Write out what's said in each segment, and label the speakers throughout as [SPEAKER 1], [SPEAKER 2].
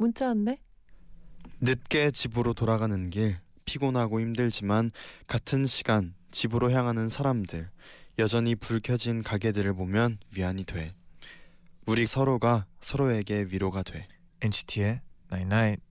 [SPEAKER 1] 문자 왔네.
[SPEAKER 2] 늦게 집으로 돌아가는 길 피곤하고 힘들지만 같은 시간 집으로 향하는 사람들 여전히 불 켜진 가게들을 보면 위안이 돼. 우리 서로가 서로에게 위로가 돼.
[SPEAKER 3] NCT의 Night Night.
[SPEAKER 4] Cause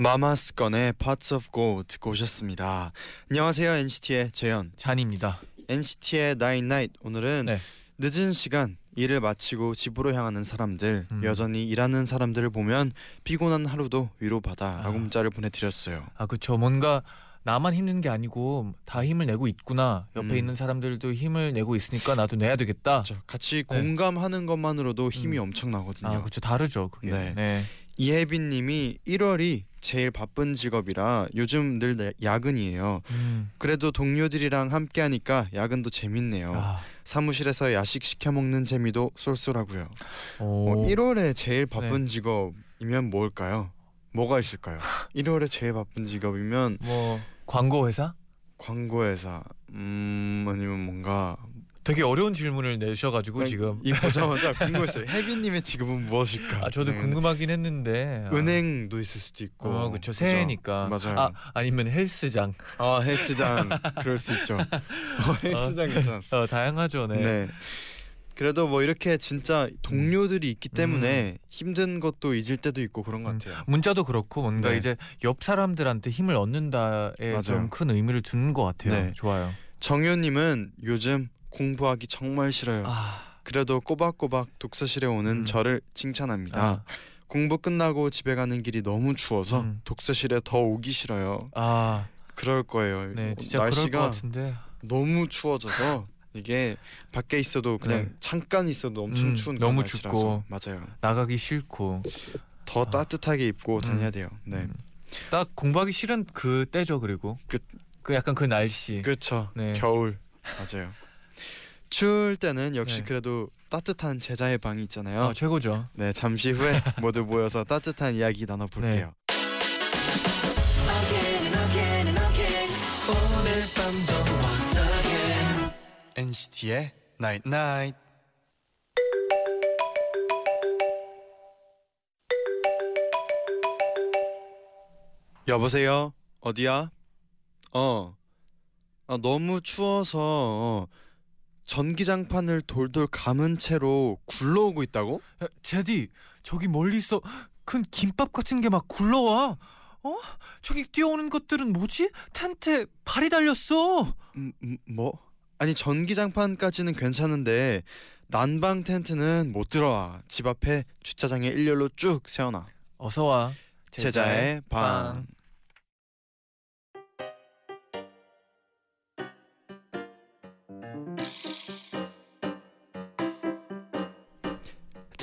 [SPEAKER 2] 마마스 건의 Parts of Go 듣고 오셨습니다. 안녕하세요 NCT의 재현.
[SPEAKER 3] 잔입니다.
[SPEAKER 2] NCT의 Nine Night 오늘은
[SPEAKER 3] 네.
[SPEAKER 2] 늦은 시간 일을 마치고 집으로 향하는 사람들
[SPEAKER 3] 음.
[SPEAKER 2] 여전히 일하는 사람들을 보면 피곤한 하루도 위로받아 라고
[SPEAKER 3] 아.
[SPEAKER 2] 문자를 보내드렸어요.
[SPEAKER 3] 아 그쵸 뭔가 나만 힘든 게 아니고 다 힘을 내고 있구나. 옆에
[SPEAKER 2] 음.
[SPEAKER 3] 있는 사람들도 힘을 내고 있으니까 나도 내야 되겠다.
[SPEAKER 2] 그렇죠. 같이
[SPEAKER 3] 네.
[SPEAKER 2] 공감하는 것만으로도 힘이
[SPEAKER 3] 음.
[SPEAKER 2] 엄청 나거든요.
[SPEAKER 3] 아 그쵸 다르죠 그게.
[SPEAKER 2] 네.
[SPEAKER 3] 네.
[SPEAKER 2] 이혜빈님이 1월이 제일 바쁜 직업이라 요즘 늘 야- 야근이에요.
[SPEAKER 3] 음.
[SPEAKER 2] 그래도 동료들이랑 함께 하니까 야근도 재밌네요.
[SPEAKER 3] 아.
[SPEAKER 2] 사무실에서 야식 시켜 먹는 재미도 쏠쏠하고요.
[SPEAKER 3] 오.
[SPEAKER 2] 어, 1월에 제일 바쁜 직업이면 뭘까요? 뭐가 있을까요? 1월에 제일 바쁜 직업이면
[SPEAKER 3] 뭐 광고 회사?
[SPEAKER 2] 광고 회사, 음 아니면 뭔가
[SPEAKER 3] 되게 어려운 질문을 내셔가지고 지금.
[SPEAKER 2] 이 보자마자 궁금했어요. 혜빈님의 직업은 무엇일까?
[SPEAKER 3] 아 저도
[SPEAKER 2] 네.
[SPEAKER 3] 궁금하긴 했는데. 아.
[SPEAKER 2] 은행도 있을 수도 있고.
[SPEAKER 3] 어 그쵸 새해니까.
[SPEAKER 2] 맞아요.
[SPEAKER 3] 아 아니면 헬스장.
[SPEAKER 2] 아 헬스장 그럴 수 있죠. 어, 헬스장 괜찮았어.
[SPEAKER 3] 어 다양하죠. 네.
[SPEAKER 2] 네. 그래도 뭐 이렇게 진짜 동료들이 있기 때문에
[SPEAKER 3] 음.
[SPEAKER 2] 힘든 것도 잊을 때도 있고 그런 것
[SPEAKER 3] 음.
[SPEAKER 2] 같아요.
[SPEAKER 3] 문자도 그렇고 뭔가
[SPEAKER 2] 네.
[SPEAKER 3] 이제 옆 사람들한테 힘을 얻는다에. 좀 큰 의미를 두는 것 같아요.
[SPEAKER 2] 네.
[SPEAKER 3] 좋아요.
[SPEAKER 2] 정효님은 요즘 공부하기 정말 싫어요.
[SPEAKER 3] 아,
[SPEAKER 2] 그래도 꼬박꼬박 독서실에 오는
[SPEAKER 3] 음.
[SPEAKER 2] 저를 칭찬합니다.
[SPEAKER 3] 아,
[SPEAKER 2] 공부 끝나고 집에 가는 길이 너무 추워서
[SPEAKER 3] 음.
[SPEAKER 2] 독서실에 더 오기 싫어요.
[SPEAKER 3] 아,
[SPEAKER 2] 그럴 거예요.
[SPEAKER 3] 네,
[SPEAKER 2] 어,
[SPEAKER 3] 진짜 그럴 것
[SPEAKER 2] 날씨가
[SPEAKER 3] 같은데.
[SPEAKER 2] 너무 추워져서 이게 밖에 있어도 그냥
[SPEAKER 3] 네.
[SPEAKER 2] 잠깐 있어도 엄청
[SPEAKER 3] 음,
[SPEAKER 2] 추운
[SPEAKER 3] 너무. 춥고.
[SPEAKER 2] 맞아요.
[SPEAKER 3] 나가기 싫고
[SPEAKER 2] 더
[SPEAKER 3] 아.
[SPEAKER 2] 따뜻하게 입고
[SPEAKER 3] 음.
[SPEAKER 2] 다녀야 돼요. 네.
[SPEAKER 3] 음. 딱 공부하기 싫은 그 때죠. 그리고
[SPEAKER 2] 그-
[SPEAKER 3] 그 약간 그 날씨.
[SPEAKER 2] 그렇죠.
[SPEAKER 3] 네.
[SPEAKER 2] 겨울 맞아요. 추울 때는 역시
[SPEAKER 3] 네.
[SPEAKER 2] 그래도 따뜻한 제자의 방이 있잖아요.
[SPEAKER 3] 아, 최고죠.
[SPEAKER 2] 네, 잠시 후에 모두 모여서 따뜻한 이야기 나눠 볼게요.
[SPEAKER 4] Again and again and again 오늘 밤도 once again
[SPEAKER 2] NCT의 Night Night. 여보세요. 어디야? 어. 아, 너무 추워서 어, 전기장판을 돌돌 감은 채로 굴러오고 있다고?
[SPEAKER 3] 야, 제디 저기 멀리서 큰 김밥 같은 게 막 굴러와. 어? 저기 뛰어오는 것들은 뭐지? 텐트에 발이 달렸어.
[SPEAKER 2] 음, 음, 뭐? 아니 전기장판까지는 괜찮은데 난방 텐트는 못 들어와. 집 앞에 주차장에 일렬로 쭉 세워놔.
[SPEAKER 3] 어서 와.
[SPEAKER 2] 제자의 방.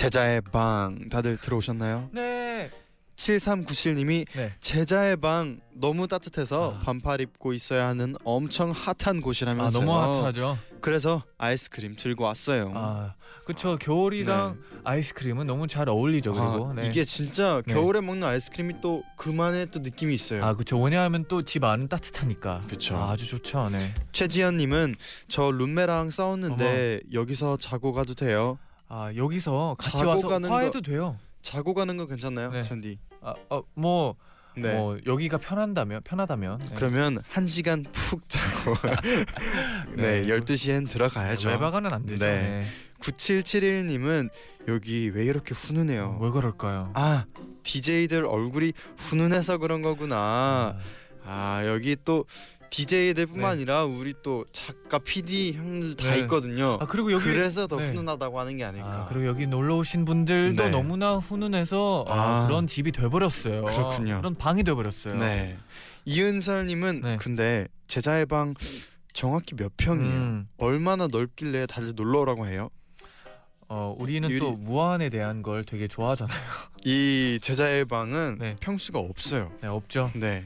[SPEAKER 2] 제자의 방 다들 들어오셨나요?
[SPEAKER 3] 네.
[SPEAKER 2] 7397님이
[SPEAKER 3] 네.
[SPEAKER 2] 제자의 방 너무 따뜻해서
[SPEAKER 3] 아.
[SPEAKER 2] 반팔 입고 있어야 하는 엄청 핫한
[SPEAKER 3] 아
[SPEAKER 2] 곳이라면서요.
[SPEAKER 3] 너무 핫하죠.
[SPEAKER 2] 그래서 아이스크림 들고 왔어요.
[SPEAKER 3] 아 그쵸 겨울이랑 아이스크림은 너무 잘 어울리죠 그리고
[SPEAKER 2] 네. 아,
[SPEAKER 3] 네.
[SPEAKER 2] 이게 진짜
[SPEAKER 3] 네.
[SPEAKER 2] 겨울에 먹는 아이스크림이 또 그만의 또 느낌이 있어요.
[SPEAKER 3] 아 그쵸 왜냐하면 또 집 안은 따뜻하니까
[SPEAKER 2] 그쵸.
[SPEAKER 3] 아, 아주 좋죠 네.
[SPEAKER 2] 최지연님은 저 룸메랑 싸웠는데 여기서 자고 가도 돼요?
[SPEAKER 3] 아 여기서 같이
[SPEAKER 2] 자고
[SPEAKER 3] 와서
[SPEAKER 2] 가는
[SPEAKER 3] 화해도 돼요.
[SPEAKER 2] 자고 가는 거 괜찮나요,
[SPEAKER 3] 네.
[SPEAKER 2] 잔디?
[SPEAKER 3] 아어뭐
[SPEAKER 2] 네.
[SPEAKER 3] 뭐 여기가 편한다면 편하다면 네.
[SPEAKER 2] 그러면 한 시간 푹 자고 네,
[SPEAKER 3] 네.
[SPEAKER 2] 12시엔 들어가야죠.
[SPEAKER 3] 외박은 안 되죠.
[SPEAKER 2] 네.
[SPEAKER 3] 네.
[SPEAKER 2] 9771님은 여기 왜 이렇게 훈훈해요?
[SPEAKER 3] 왜 그럴까요?
[SPEAKER 2] 아 DJ들 얼굴이 훈훈해서 그런 거구나.
[SPEAKER 3] 아,
[SPEAKER 2] 아 여기 또 DJ들뿐만
[SPEAKER 3] 네.
[SPEAKER 2] 아니라 우리 또 작가, PD 형들 다
[SPEAKER 3] 네.
[SPEAKER 2] 있거든요.
[SPEAKER 3] 아 그리고 여기
[SPEAKER 2] 그래서 더
[SPEAKER 3] 네.
[SPEAKER 2] 훈훈하다고 하는 게 아닐까.
[SPEAKER 3] 아, 그리고 여기 놀러 오신 분들도
[SPEAKER 2] 네.
[SPEAKER 3] 너무나 훈훈해서 아,
[SPEAKER 2] 아.
[SPEAKER 3] 그런 집이 돼버렸어요.
[SPEAKER 2] 그렇군요.
[SPEAKER 3] 그런 방이 돼버렸어요.
[SPEAKER 2] 네. 이은설님은
[SPEAKER 3] 네.
[SPEAKER 2] 근데 제자의 방 정확히 몇 평이에요?
[SPEAKER 3] 음,
[SPEAKER 2] 얼마나 넓길래 다들 놀러 오라고 해요?
[SPEAKER 3] 어, 우리는
[SPEAKER 2] 유리-
[SPEAKER 3] 또 무한에 대한 걸 되게 좋아하잖아요.
[SPEAKER 2] 이 제자의 방은
[SPEAKER 3] 네.
[SPEAKER 2] 평수가 없어요.
[SPEAKER 3] 네, 없죠.
[SPEAKER 2] 네.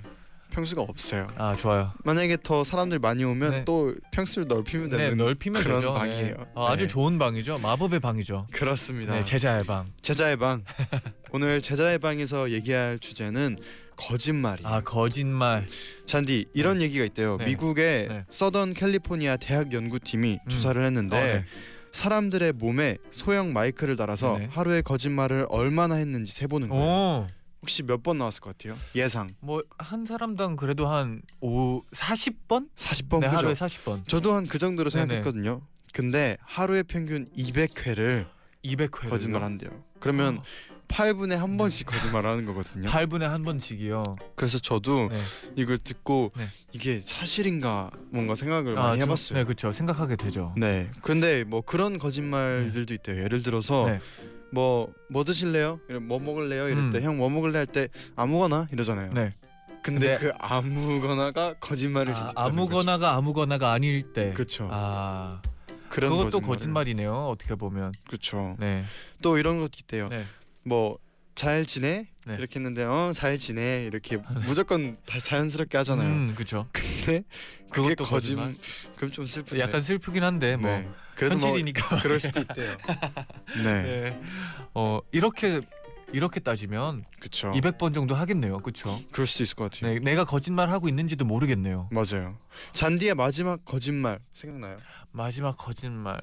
[SPEAKER 2] 평수가 없어요.
[SPEAKER 3] 아 좋아요.
[SPEAKER 2] 만약에 더 사람들이 많이 오면
[SPEAKER 3] 네.
[SPEAKER 2] 또 평수를 넓히면
[SPEAKER 3] 네,
[SPEAKER 2] 되는
[SPEAKER 3] 넓히면
[SPEAKER 2] 그런
[SPEAKER 3] 되죠.
[SPEAKER 2] 방이에요.
[SPEAKER 3] 네. 어, 아주
[SPEAKER 2] 네.
[SPEAKER 3] 좋은 방이죠. 마법의 방이죠.
[SPEAKER 2] 그렇습니다.
[SPEAKER 3] 네, 제자의 방.
[SPEAKER 2] 제자의 방. 오늘 제자의 방에서 얘기할 주제는 거짓말이에요.
[SPEAKER 3] 아 거짓말.
[SPEAKER 2] 잔디 이런 얘기가 있대요.
[SPEAKER 3] 네.
[SPEAKER 2] 미국의
[SPEAKER 3] 네.
[SPEAKER 2] 서던 캘리포니아 대학 연구팀이
[SPEAKER 3] 음.
[SPEAKER 2] 조사를 했는데
[SPEAKER 3] 어, 네.
[SPEAKER 2] 사람들의 몸에 소형 마이크를 달아서
[SPEAKER 3] 네.
[SPEAKER 2] 하루에 거짓말을 얼마나 했는지 세보는 거예요.
[SPEAKER 3] 오,
[SPEAKER 2] 혹시 몇 번 나왔을 것 같아요? 예상
[SPEAKER 3] 뭐 한 사람당 그래도 한 5, 40번?
[SPEAKER 2] 40번
[SPEAKER 3] 네,
[SPEAKER 2] 그죠?
[SPEAKER 3] 하루에 40번.
[SPEAKER 2] 저도 한 그 정도로
[SPEAKER 3] 네네.
[SPEAKER 2] 생각했거든요. 근데 하루에 평균 200회를
[SPEAKER 3] 200회.
[SPEAKER 2] 거짓말한대요. 그러면 8분에 한 번씩 거짓말하는 거거든요.
[SPEAKER 3] 8분에 한 번씩이요.
[SPEAKER 2] 그래서 저도
[SPEAKER 3] 네.
[SPEAKER 2] 이걸 듣고
[SPEAKER 3] 네.
[SPEAKER 2] 이게 사실인가 뭔가 생각을
[SPEAKER 3] 아,
[SPEAKER 2] 많이
[SPEAKER 3] 좀-
[SPEAKER 2] 해봤어요.
[SPEAKER 3] 네, 그렇죠. 생각하게 되죠.
[SPEAKER 2] 네. 근데 뭐 그런 거짓말들도 있대요. 예를 들어서
[SPEAKER 3] 네.
[SPEAKER 2] 뭐 뭐 드실래요? 이런 뭐 먹을래요? 이럴
[SPEAKER 3] 음.
[SPEAKER 2] 때형 뭐 먹을래 할 때 아무거나 이러잖아요.
[SPEAKER 3] 네.
[SPEAKER 2] 근데
[SPEAKER 3] 근데-
[SPEAKER 2] 그 아무거나가 거짓말일 수도
[SPEAKER 3] 아,
[SPEAKER 2] 있다는
[SPEAKER 3] 아무거나가 아무거나가 아닐 때.
[SPEAKER 2] 그렇죠.
[SPEAKER 3] 아,
[SPEAKER 2] 그런
[SPEAKER 3] 그것도
[SPEAKER 2] 거짓말을-
[SPEAKER 3] 거짓말이네요. 어떻게 보면.
[SPEAKER 2] 그렇죠.
[SPEAKER 3] 네.
[SPEAKER 2] 또 이런 것도 있대요.
[SPEAKER 3] 네.
[SPEAKER 2] 뭐 잘 지내?
[SPEAKER 3] 네.
[SPEAKER 2] 이렇게 했는데 어 잘 지내 이렇게 무조건 다 자연스럽게 하잖아요.
[SPEAKER 3] 음, 그렇죠.
[SPEAKER 2] 근데 그게
[SPEAKER 3] 그것도
[SPEAKER 2] 거짓
[SPEAKER 3] 거짓말.
[SPEAKER 2] 그럼 좀 슬픈데.
[SPEAKER 3] 약간 슬프긴 한데 뭐
[SPEAKER 2] 네. 그래도 뭐
[SPEAKER 3] 현실이니까.
[SPEAKER 2] 그럴 수도 있대요. 네.
[SPEAKER 3] 네. 어, 이렇게 이렇게 따지면
[SPEAKER 2] 그렇죠.
[SPEAKER 3] 200번 정도 하겠네요. 그렇죠?
[SPEAKER 2] 그럴 수도 있을 것 같아요.
[SPEAKER 3] 네, 내가 거짓말 하고 있는지도 모르겠네요.
[SPEAKER 2] 맞아요. 잔디의 마지막 거짓말 생각나요?
[SPEAKER 3] 마지막 거짓말.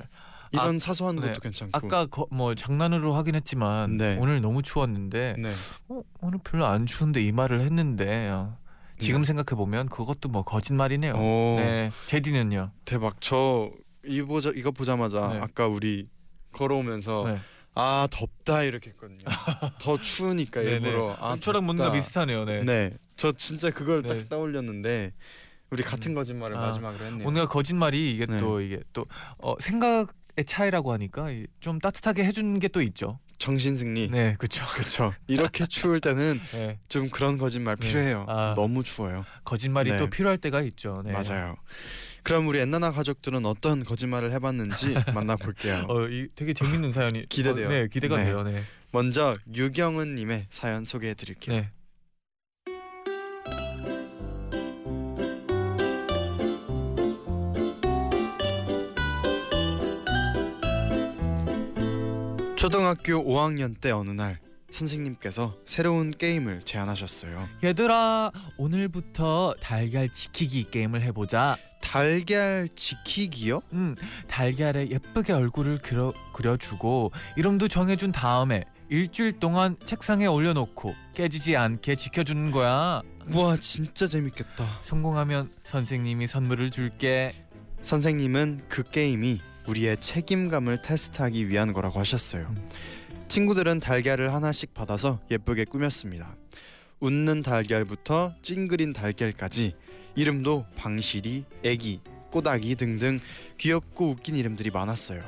[SPEAKER 2] 이런 사소한
[SPEAKER 3] 네.
[SPEAKER 2] 것도 괜찮고.
[SPEAKER 3] 아까 거, 뭐 장난으로 하긴 했지만
[SPEAKER 2] 네.
[SPEAKER 3] 오늘 너무 추웠는데
[SPEAKER 2] 네.
[SPEAKER 3] 어, 오늘 별로 안 추운데 이 말을 했는데 어, 지금
[SPEAKER 2] 네.
[SPEAKER 3] 생각해 보면 그것도 뭐 거짓말이네요.
[SPEAKER 2] 오
[SPEAKER 3] 네, 제디는요.
[SPEAKER 2] 대박. 저 이 보자 이거 보자마자
[SPEAKER 3] 네.
[SPEAKER 2] 아까 우리 걸어오면서
[SPEAKER 3] 네.
[SPEAKER 2] 아 덥다 이렇게 했거든요. 더 추우니까. 일부러. 아,
[SPEAKER 3] 저랑 뭔가. 비슷하네요. 네.
[SPEAKER 2] 네. 저 진짜 그걸
[SPEAKER 3] 네.
[SPEAKER 2] 딱 떠올렸는데 우리 같은 거짓말을
[SPEAKER 3] 아,
[SPEAKER 2] 마지막으로 했네요.
[SPEAKER 3] 오늘 거짓말이 이게
[SPEAKER 2] 네.
[SPEAKER 3] 또 이게 또 어, 생각의 차이라고 하니까 이- 좀 따뜻하게 해주는 게 또 있죠.
[SPEAKER 2] 정신 승리.
[SPEAKER 3] 네, 그렇죠.
[SPEAKER 2] 그렇죠. 이렇게 추울 때는
[SPEAKER 3] 네,
[SPEAKER 2] 좀 그런 거짓말
[SPEAKER 3] 네.
[SPEAKER 2] 필요해요.
[SPEAKER 3] 아.
[SPEAKER 2] 너무 추워요.
[SPEAKER 3] 거짓말이
[SPEAKER 2] 네.
[SPEAKER 3] 또 필요할 때가 있죠. 네.
[SPEAKER 2] 맞아요. 그럼 우리 엔나나 가족들은 어떤 거짓말을 해봤는지 만나볼게요.
[SPEAKER 3] 어, 이 되게 재밌는 사연이
[SPEAKER 2] 기대돼요.
[SPEAKER 3] 어, 네, 기대가
[SPEAKER 2] 네.
[SPEAKER 3] 돼요. 네.
[SPEAKER 2] 먼저 유경은님의 사연 소개해드릴게요. 초등학교 5학년 때 어느 날 선생님께서 새로운 게임을 제안하셨어요.
[SPEAKER 3] 얘들아, 오늘부터 달걀 지키기 게임을 해보자.
[SPEAKER 2] 달걀 지키기요?
[SPEAKER 3] 음, 달걀에 예쁘게 얼굴을 그려, 그려주고 이름도 정해준 다음에 일주일 동안 책상에 올려놓고 깨지지 않게 지켜주는 거야.
[SPEAKER 2] 와 진짜 재밌겠다.
[SPEAKER 3] 성공하면 선생님이 선물을 줄게.
[SPEAKER 2] 선생님은 그 게임이 우리의 책임감을 테스트하기 위한 거라고 하셨어요.
[SPEAKER 3] 음.
[SPEAKER 2] 친구들은 달걀을 하나씩 받아서 예쁘게 꾸몄습니다. 웃는 달걀부터 찡그린 달걀까지 이름도 방실이, 애기, 꼬다기 등등 귀엽고 웃긴 이름들이 많았어요.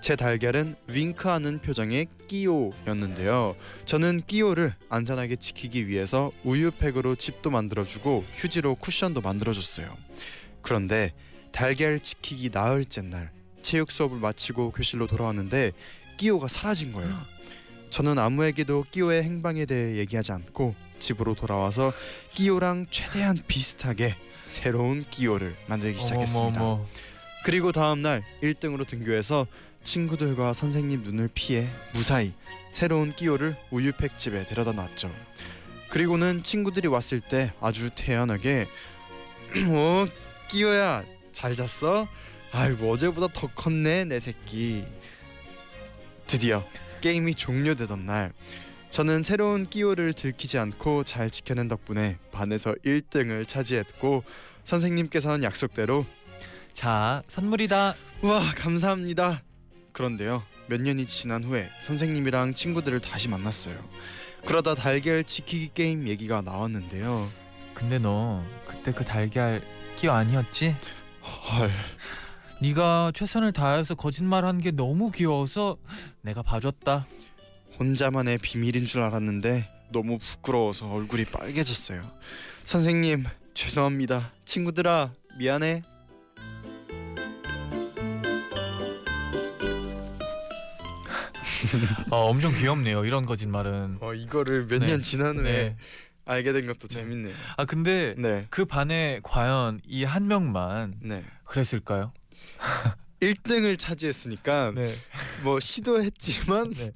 [SPEAKER 2] 제 달걀은 윙크하는 표정의 끼오였는데요. 저는 끼오를 안전하게 지키기 위해서 우유팩으로 집도 만들어주고 휴지로 쿠션도 만들어줬어요. 그런데 달걀 지키기 나흘째 날 체육 수업을 마치고 교실로 돌아왔는데 끼오가 사라진 거예요. 저는 아무에게도 끼오의 행방에 대해 얘기하지 않고 집으로 돌아와서 끼오랑 최대한 비슷하게 새로운 끼오를 만들기 시작했습니다.
[SPEAKER 3] 어머머머.
[SPEAKER 2] 그리고 다음 날 1등으로 등교해서 친구들과 선생님 눈을 피해 무사히 새로운 끼오를 우유팩 집에 데려다 놨죠. 그리고는 친구들이 왔을 때 아주 태연하게 어 끼오야 잘 잤어? 아이고 어제보다 더 컸네 내 새끼. 드디어 게임이 종료되던 날 저는 새로운 끼오를 들키지 않고 잘 지켜낸 덕분에 반에서 1등을 차지했고 선생님께서는 약속대로
[SPEAKER 3] 자, 선물이다.
[SPEAKER 2] 와 감사합니다. 그런데요 몇 년이 지난 후에 선생님이랑 친구들을 다시 만났어요. 그러다 달걀 지키기 게임 얘기가 나왔는데요.
[SPEAKER 3] 근데 너 그때 그 달걀 기어 아니었지?
[SPEAKER 2] 헐.
[SPEAKER 3] 네가 최선을 다해서 거짓말한 게 너무 귀여워서 내가 봐줬다.
[SPEAKER 2] 혼자만의 비밀인 줄 알았는데 너무 부끄러워서 얼굴이 빨개졌어요. 선생님 죄송합니다. 친구들아 미안해.
[SPEAKER 3] 어, 엄청 귀엽네요. 이런 거짓말은.
[SPEAKER 2] 어 이거를 몇
[SPEAKER 3] 네.
[SPEAKER 2] 년 지난 후에
[SPEAKER 3] 네.
[SPEAKER 2] 알게 된 것도 재밌네요.
[SPEAKER 3] 아 근데
[SPEAKER 2] 네.
[SPEAKER 3] 그 반에 과연 이 한 명만
[SPEAKER 2] 네.
[SPEAKER 3] 그랬을까요?
[SPEAKER 2] 1등을 차지했으니까
[SPEAKER 3] 네.
[SPEAKER 2] 뭐 시도했지만
[SPEAKER 3] 네.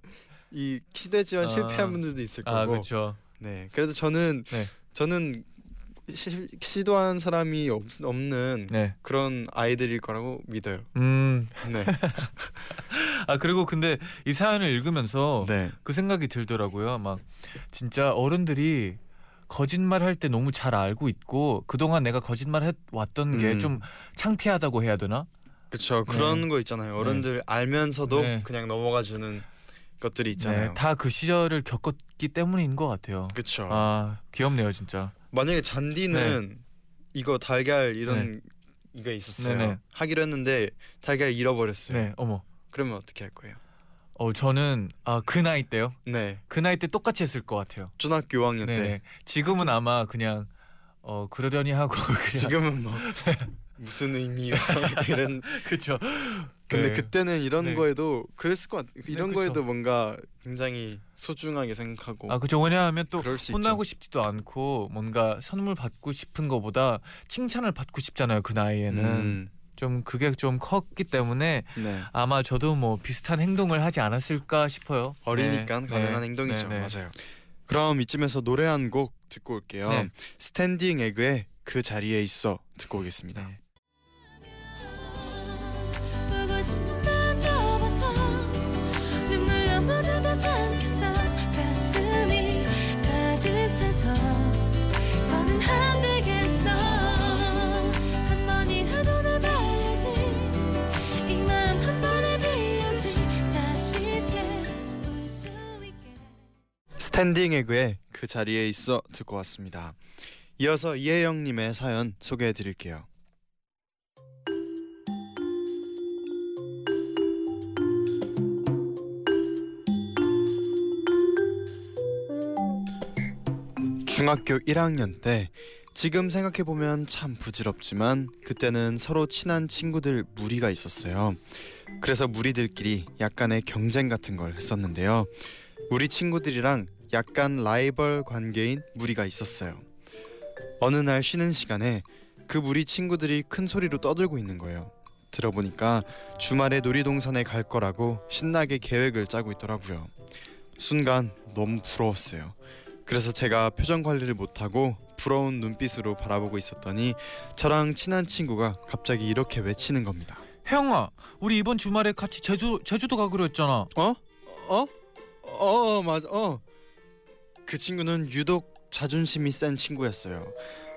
[SPEAKER 2] 이 시도했지만
[SPEAKER 3] 아.
[SPEAKER 2] 실패한 분들도 있을 거고.
[SPEAKER 3] 아 그렇죠.
[SPEAKER 2] 네. 그래서 저는
[SPEAKER 3] 네.
[SPEAKER 2] 저는 시, 시도한 사람이 없, 없는
[SPEAKER 3] 네.
[SPEAKER 2] 그런 아이들일 거라고 믿어요.
[SPEAKER 3] 음.
[SPEAKER 2] 네.
[SPEAKER 3] 아 그리고 근데 이 사연을 읽으면서
[SPEAKER 2] 네.
[SPEAKER 3] 그 생각이 들더라고요. 막 진짜 어른들이 거짓말 할 때 너무 잘 알고 있고 그동안 내가 거짓말 해 왔던 게
[SPEAKER 2] 음.
[SPEAKER 3] 좀 창피하다고 해야 되나?
[SPEAKER 2] 그렇죠. 그런 거 있잖아요. 어른들 알면서도
[SPEAKER 3] 네.
[SPEAKER 2] 그냥 넘어가 주는 것들이 있잖아요.
[SPEAKER 3] 네, 다그 시절을 겪었기 때문인 것 같아요.
[SPEAKER 2] 그렇죠.
[SPEAKER 3] 아 귀엽네요 진짜.
[SPEAKER 2] 만약에 잔디는 이거 달걀 이런 이거 있었어요.
[SPEAKER 3] 네. 네네.
[SPEAKER 2] 하기로 했는데 달걀 잃어버렸어요.
[SPEAKER 3] 네, 어머.
[SPEAKER 2] 그러면 어떻게 할 거예요?
[SPEAKER 3] 어 저는 아 그 나이 때요.
[SPEAKER 2] 네.
[SPEAKER 3] 그 나이 때 똑같이 했을 것 같아요.
[SPEAKER 2] 중학교 5학년
[SPEAKER 3] 네.
[SPEAKER 2] 때.
[SPEAKER 3] 지금은 아마 그냥 어 그러려니 하고 그냥
[SPEAKER 2] 지금은 뭐 무슨 의미야 이런
[SPEAKER 3] 그렇죠.
[SPEAKER 2] 근데
[SPEAKER 3] 네.
[SPEAKER 2] 그때는 이런
[SPEAKER 3] 네.
[SPEAKER 2] 거에도 그랬을 것 같. 이런
[SPEAKER 3] 그쵸.
[SPEAKER 2] 거에도 뭔가 굉장히 소중하게 생각하고
[SPEAKER 3] 아 그죠 왜냐하면 또
[SPEAKER 2] 그럴 수
[SPEAKER 3] 혼나고 싶지도 않고 뭔가 선물 받고 싶은 거보다 칭찬을 받고 싶잖아요 그. 나이에는
[SPEAKER 2] 음,
[SPEAKER 3] 좀 그게 좀 컸기 때문에
[SPEAKER 2] 네.
[SPEAKER 3] 아마 저도 뭐 비슷한 행동을 하지 않았을까 싶어요.
[SPEAKER 2] 어리니까
[SPEAKER 3] 네,
[SPEAKER 2] 가능한
[SPEAKER 3] 네,
[SPEAKER 2] 행동이죠.
[SPEAKER 3] 네, 네.
[SPEAKER 2] 맞아요. 그럼 이쯤에서 노래 한 곡 듣고 올게요.
[SPEAKER 3] 네.
[SPEAKER 2] 스탠딩 에그의 그 자리에 있어 듣고 오겠습니다. 스탠딩 에그의 그 자리에 있어 듣고 왔습니다. 이어서 이혜영님의 사연 소개해 드릴게요. 중학교 1학년 때 지금 생각해 보면 참 부질없지만 그때는 서로 친한 친구들 무리가 있었어요. 그래서 무리들끼리 약간의 경쟁 같은 걸 했었는데요. 우리 친구들이랑 약간 라이벌 관계인 무리가 있었어요. 어느 날 쉬는 시간에 그 무리 친구들이 큰 소리로 떠들고 있는 거예요. 들어보니까 주말에 놀이동산에 갈 거라고 신나게 계획을 짜고 있더라고요. 순간 너무 부러웠어요. 그래서 제가 표정 관리를 못하고 부러운 눈빛으로 바라보고 있었더니 저랑 친한 친구가 갑자기 이렇게 외치는 겁니다.
[SPEAKER 3] 혜영아, 우리 이번 주말에 같이 제주 제주도 가기로 했잖아.
[SPEAKER 2] 어? 어? 어 맞아 어. 그 친구는 유독 자존심이 센 친구였어요.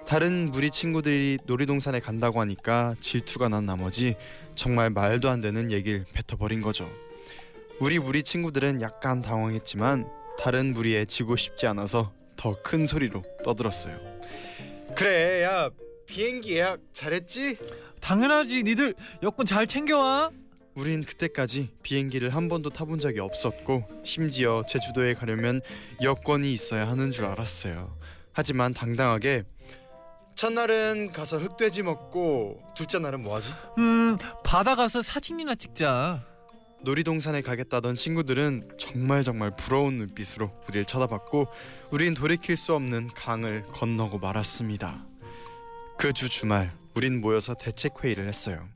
[SPEAKER 2] 다른 무리 친구들이 놀이동산에 간다고 하니까 질투가 난 나머지 정말 말도 안 되는 얘기를 뱉어버린 거죠. 우리 무리 친구들은 약간 당황했지만 다른 무리에 지고 싶지 않아서 더 큰 소리로 떠들었어요. 그래 야 비행기 예약 잘했지?
[SPEAKER 3] 당연하지. 니들 여권 잘 챙겨와.
[SPEAKER 2] 우린 그때까지 비행기를 한 번도 타본 적이 없었고 심지어 제주도에 가려면 여권이 있어야 하는 줄 알았어요. 하지만 당당하게 첫날은 가서 흑돼지 먹고 둘째 날은 뭐 하지?
[SPEAKER 3] 음, 바다 가서 사진이나 찍자.
[SPEAKER 2] 놀이동산에 가겠다던 친구들은 정말 정말 부러운 눈빛으로 우리를 쳐다봤고 우린 돌이킬 수 없는 강을 건너고 말았습니다. 그 주 주말 우린 모여서 대책 회의를 했어요.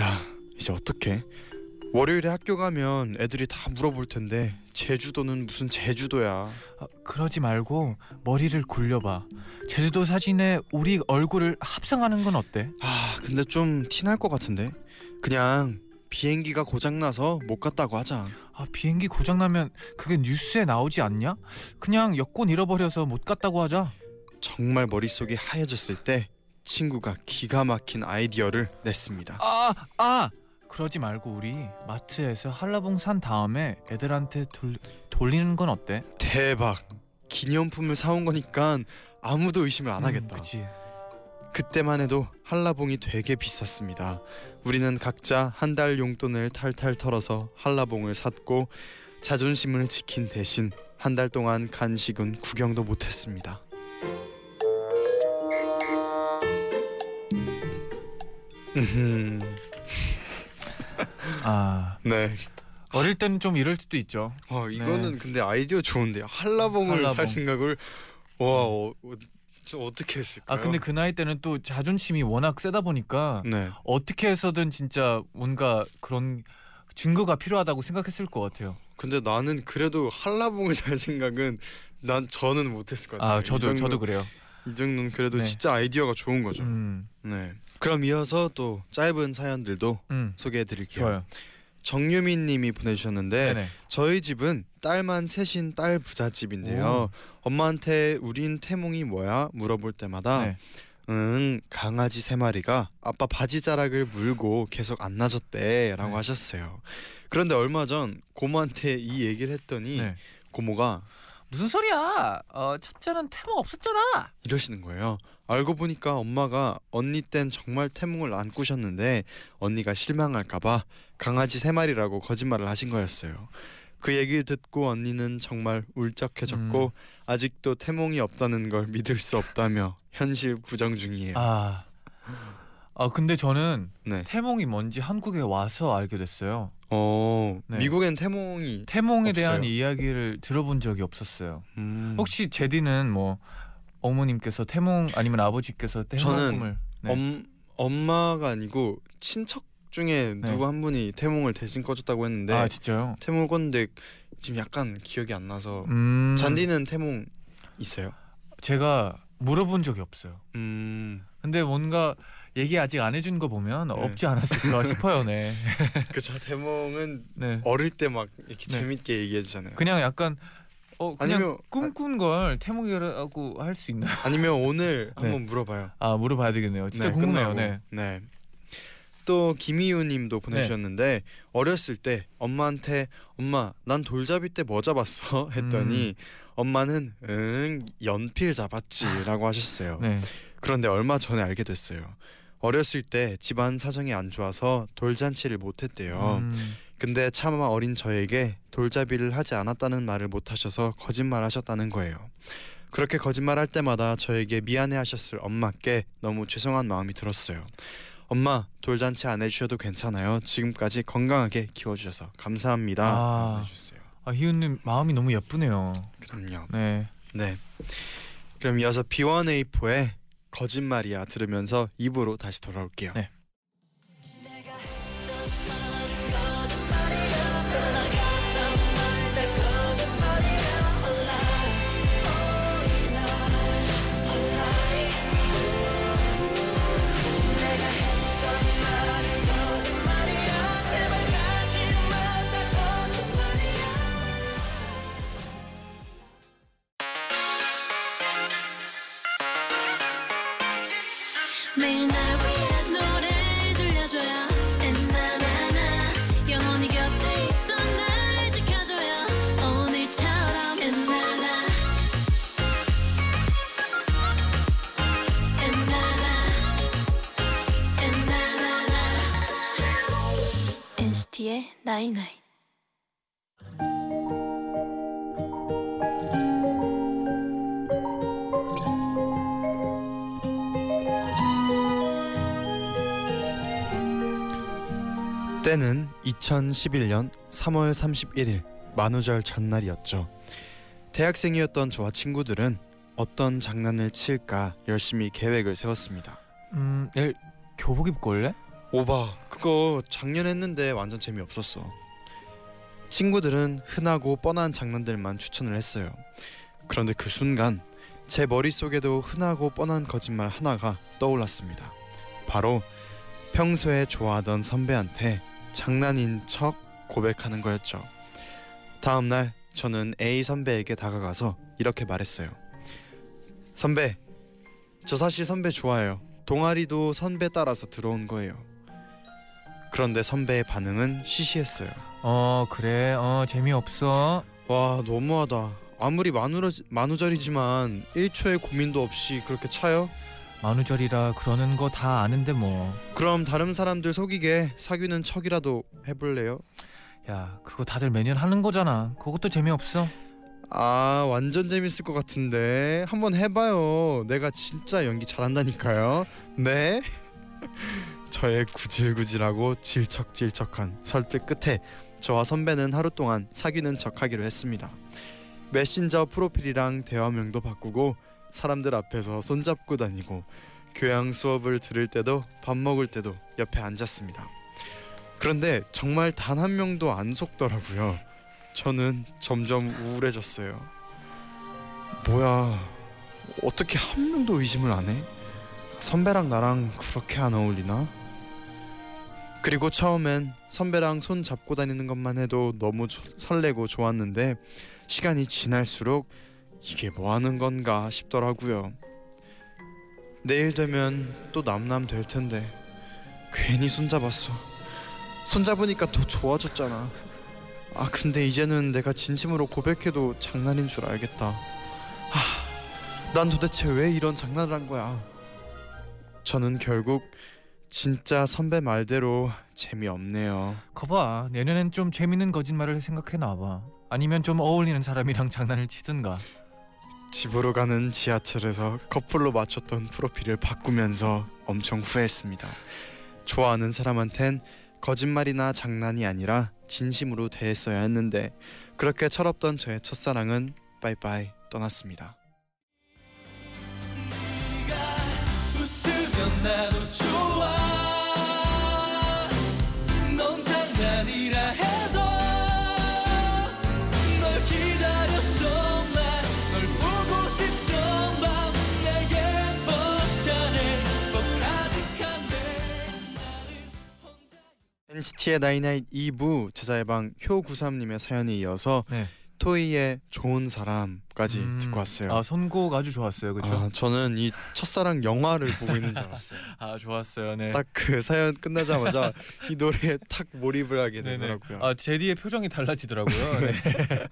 [SPEAKER 2] 야 이제 어떡해? 월요일에 학교 가면 애들이 다 물어볼 텐데 제주도는 무슨 제주도야?
[SPEAKER 3] 아, 그러지 말고 머리를 굴려봐. 제주도 사진에 우리 얼굴을 합성하는 건 어때?
[SPEAKER 2] 아 근데 좀 티 날 것 같은데 그냥 비행기가 고장 나서 못 갔다고 하자.
[SPEAKER 3] 아, 비행기 고장 나면 그게 뉴스에 나오지 않냐? 그냥 여권 잃어버려서 못 갔다고 하자.
[SPEAKER 2] 정말 머릿속이 하얘졌을 때 친구가 기가 막힌 아이디어를 냈습니다.
[SPEAKER 3] 아, 아. 그러지 말고 우리 마트에서 한라봉 산 다음에 애들한테 돌, 돌리는 건 어때?
[SPEAKER 2] 대박! 기념품을 사온 거니까 아무도 의심을 안
[SPEAKER 3] 음,
[SPEAKER 2] 하겠다.
[SPEAKER 3] 그치.
[SPEAKER 2] 그때만 해도 한라봉이 되게 비쌌습니다. 우리는 각자 한 달 용돈을 탈탈 털어서 한라봉을 샀고 자존심을 지킨 대신 한 달 동안 간식은 구경도 못했습니다.
[SPEAKER 3] 아
[SPEAKER 2] 네.
[SPEAKER 3] 어릴 때는 좀 이럴 수도 있죠.
[SPEAKER 2] 와 이거는 근데 아이디어 좋은데요. 한라봉을
[SPEAKER 3] 한라봉.
[SPEAKER 2] 살 생각을 와 어, 어, 저 어떻게 했을까요?
[SPEAKER 3] 아 근데 그 나이 때는 또 자존심이 워낙 세다 보니까
[SPEAKER 2] 네.
[SPEAKER 3] 어떻게 해서든 진짜 뭔가 그런 증거가 필요하다고 생각했을 것 같아요.
[SPEAKER 2] 근데 나는 그래도 한라봉을 살 생각은 난 저는 못했을 것 같아요.
[SPEAKER 3] 아 저도
[SPEAKER 2] 이 정도,
[SPEAKER 3] 저도 그래요.
[SPEAKER 2] 이 정도는 그래도
[SPEAKER 3] 네.
[SPEAKER 2] 진짜 아이디어가 좋은 거죠.
[SPEAKER 3] 음,
[SPEAKER 2] 네. 그럼 이어서 또 짧은 사연들도
[SPEAKER 3] 음
[SPEAKER 2] 소개해 드릴게요.
[SPEAKER 3] 좋아요.
[SPEAKER 2] 정유민 님이 보내주셨는데
[SPEAKER 3] 네네.
[SPEAKER 2] 저희 집은 딸만 셋인 딸 부잣집인데요.
[SPEAKER 3] 오.
[SPEAKER 2] 엄마한테 우린 태몽이 뭐야 물어볼 때마다
[SPEAKER 3] 네.
[SPEAKER 2] 응 강아지 세 마리가 아빠 바지 자락을 물고 계속 안 놔줬대라고
[SPEAKER 3] 네.
[SPEAKER 2] 하셨어요. 그런데 얼마 전 고모한테 이 얘기를 했더니
[SPEAKER 3] 네.
[SPEAKER 2] 고모가
[SPEAKER 3] 무슨 소리야? 어 첫째는 태몽 없었잖아.
[SPEAKER 2] 이러시는 거예요. 알고 보니까 엄마가 언니 땐 정말 태몽을 안 꾸셨는데 언니가 실망할까봐 강아지 세 마리라고 거짓말을 하신 거였어요. 그 얘기를 듣고 언니는 정말 울적해졌고
[SPEAKER 3] 음.
[SPEAKER 2] 아직도 태몽이 없다는 걸 믿을 수 없다며 현실 부정 중이에요.
[SPEAKER 3] 아, 아 근데 저는
[SPEAKER 2] 네.
[SPEAKER 3] 태몽이 뭔지 한국에 와서 알게 됐어요.
[SPEAKER 2] 어
[SPEAKER 3] 네.
[SPEAKER 2] 미국엔 태몽이
[SPEAKER 3] 태몽에 대한
[SPEAKER 2] 없어요.
[SPEAKER 3] 이야기를 들어본 적이 없었어요.
[SPEAKER 2] 음,
[SPEAKER 3] 혹시 제디는 뭐 어머님께서 태몽 아니면 아버지께서 태몽
[SPEAKER 2] 저는
[SPEAKER 3] 꿈을 네.
[SPEAKER 2] 엄 엄마가 아니고 친척 중에
[SPEAKER 3] 네.
[SPEAKER 2] 누구 한 분이 태몽을 대신 꺼줬다고 했는데
[SPEAKER 3] 아 진짜요?
[SPEAKER 2] 태몽을 꿨는데 지금 약간 기억이 안 나서
[SPEAKER 3] 음,
[SPEAKER 2] 잔디는 태몽 있어요?
[SPEAKER 3] 제가 물어본 적이 없어요.
[SPEAKER 2] 음,
[SPEAKER 3] 근데 뭔가 얘기 아직 안 해준 거 보면
[SPEAKER 2] 네.
[SPEAKER 3] 없지 않았을까 싶어요. 네.
[SPEAKER 2] 그저 태몽은
[SPEAKER 3] 네.
[SPEAKER 2] 어릴 때 막 이렇게
[SPEAKER 3] 네.
[SPEAKER 2] 재밌게 얘기해 주잖아요.
[SPEAKER 3] 그냥 약간 어 그냥
[SPEAKER 2] 아니면
[SPEAKER 3] 꿈꾼 걸 태몽이라고 할 수 있나요?
[SPEAKER 2] 아니면 오늘
[SPEAKER 3] 네.
[SPEAKER 2] 한번 물어봐요.
[SPEAKER 3] 아 물어봐야 되겠네요. 진짜
[SPEAKER 2] 네,
[SPEAKER 3] 궁금해요.
[SPEAKER 2] 끝나고.
[SPEAKER 3] 네.
[SPEAKER 2] 네. 또 김희우님도 보내주셨는데 어렸을 때 엄마한테 엄마 난 돌잡이 때 뭐 잡았어 했더니
[SPEAKER 3] 음.
[SPEAKER 2] 엄마는 응 연필 잡았지라고 하셨어요.
[SPEAKER 3] 네.
[SPEAKER 2] 그런데 얼마 전에 알게 됐어요. 어렸을 때 집안 사정이 안 좋아서 돌잔치를 못했대요.
[SPEAKER 3] 음,
[SPEAKER 2] 근데 차마 어린 저에게 돌잡이를 하지 않았다는 말을 못하셔서 거짓말하셨다는 거예요. 그렇게 거짓말할 때마다 저에게 미안해하셨을 엄마께 너무 죄송한 마음이 들었어요. 엄마 돌잔치 안 해주셔도 괜찮아요. 지금까지 건강하게 키워주셔서 감사합니다.
[SPEAKER 3] 아.
[SPEAKER 2] 해주세요.
[SPEAKER 3] 아 희훈님 마음이 너무 예쁘네요.
[SPEAKER 2] 그럼요.
[SPEAKER 3] 네.
[SPEAKER 2] 네. 그럼 이어서 B1A4의 거짓말이야 들으면서 입으로 다시 돌아올게요.
[SPEAKER 3] 네.
[SPEAKER 1] night night
[SPEAKER 2] 때는 2011년 3월 31일 만우절 전날이었죠. 대학생이었던 저와 친구들은 어떤 장난을 칠까 열심히 계획을 세웠습니다.
[SPEAKER 3] 음, 내일 교복 입고 올래?
[SPEAKER 2] 오바 그거 작년 했는데 완전 재미없었어. 친구들은 흔하고 뻔한 장난들만 추천을 했어요. 그런데 그 순간 제 머릿속에도 흔하고 뻔한 거짓말 하나가 떠올랐습니다. 바로 평소에 좋아하던 선배한테 장난인 척 고백하는 거였죠. 다음 날 저는 A 선배에게 다가가서 이렇게 말했어요. 선배, 저 사실 선배 좋아해요. 동아리도 선배 따라서 들어온 거예요. 그런데 선배의 반응은 시시했어요.
[SPEAKER 3] 어 그래. 어 재미없어.
[SPEAKER 2] 와 너무하다. 아무리 만우러, 만우절이지만 1초의 고민도 없이 그렇게 차요?
[SPEAKER 3] 만우절이라 그러는 거 다 아는데 뭐.
[SPEAKER 2] 그럼 다른 사람들 속이게 사귀는 척이라도 해볼래요?
[SPEAKER 3] 야, 그거 다들 매년 하는 거잖아. 그것도 재미없어.
[SPEAKER 2] 아 완전 재밌을 것 같은데 한번 해봐요. 내가 진짜 연기 잘한다니까요. 네. 저의 구질구질하고 질척질척한 설득 끝에 저와 선배는 하루 동안 사귀는 척하기로 했습니다. 메신저 프로필이랑 대화명도 바꾸고 사람들 앞에서 손잡고 다니고 교양 수업을 들을 때도 밥 먹을 때도 옆에 앉았습니다. 그런데 정말 단 한 명도 안 속더라고요. 저는 점점 우울해졌어요. 뭐야? 어떻게 한 명도 의심을 안 해? 선배랑 나랑 그렇게 안 어울리나? 그리고 처음엔 선배랑 손 잡고 다니는 것만 해도 너무 조- 설레고 좋았는데 시간이 지날수록 이게 뭐 하는 건가 싶더라고요. 내일 되면 또 남남 될 텐데 괜히 손 잡았어. 손 잡으니까 더 좋아졌잖아. 아 근데 이제는 내가 진심으로 고백해도 장난인 줄 알겠다. 하, 난 도대체 왜 이런 장난을 한 거야? 저는 결국 진짜 선배 말대로 재미없네요.
[SPEAKER 3] 거봐, 내년엔 좀 재밌는 거짓말을 생각해 놔봐. 아니면 좀 어울리는 사람이랑 장난을 치든가.
[SPEAKER 2] 집으로 가는 지하철에서 커플로 맞췄던 프로필을 바꾸면서 엄청 후회했습니다. 좋아하는 사람한텐 거짓말이나 장난이 아니라 진심으로 대했어야 했는데 그렇게 철없던 저의 첫사랑은 빠이빠이 떠났습니다. NCT의 나이나잇 2부 재쟈의 방 효구삼님의 사연에 이어서
[SPEAKER 3] 네.
[SPEAKER 2] 토이의 좋은 사람까지
[SPEAKER 3] 음,
[SPEAKER 2] 듣고 왔어요.
[SPEAKER 3] 아, 선곡 아주 좋았어요. 그렇죠?
[SPEAKER 2] 아, 저는 이 첫사랑 영화를 보고 있는 줄 알았어요.
[SPEAKER 3] 아, 좋았어요. 네.
[SPEAKER 2] 딱 그 사연 끝나자마자 이 노래에 탁 몰입을 하게
[SPEAKER 3] 네네.
[SPEAKER 2] 되더라고요.
[SPEAKER 3] 아, 제디의 표정이 달라지더라고요. 네.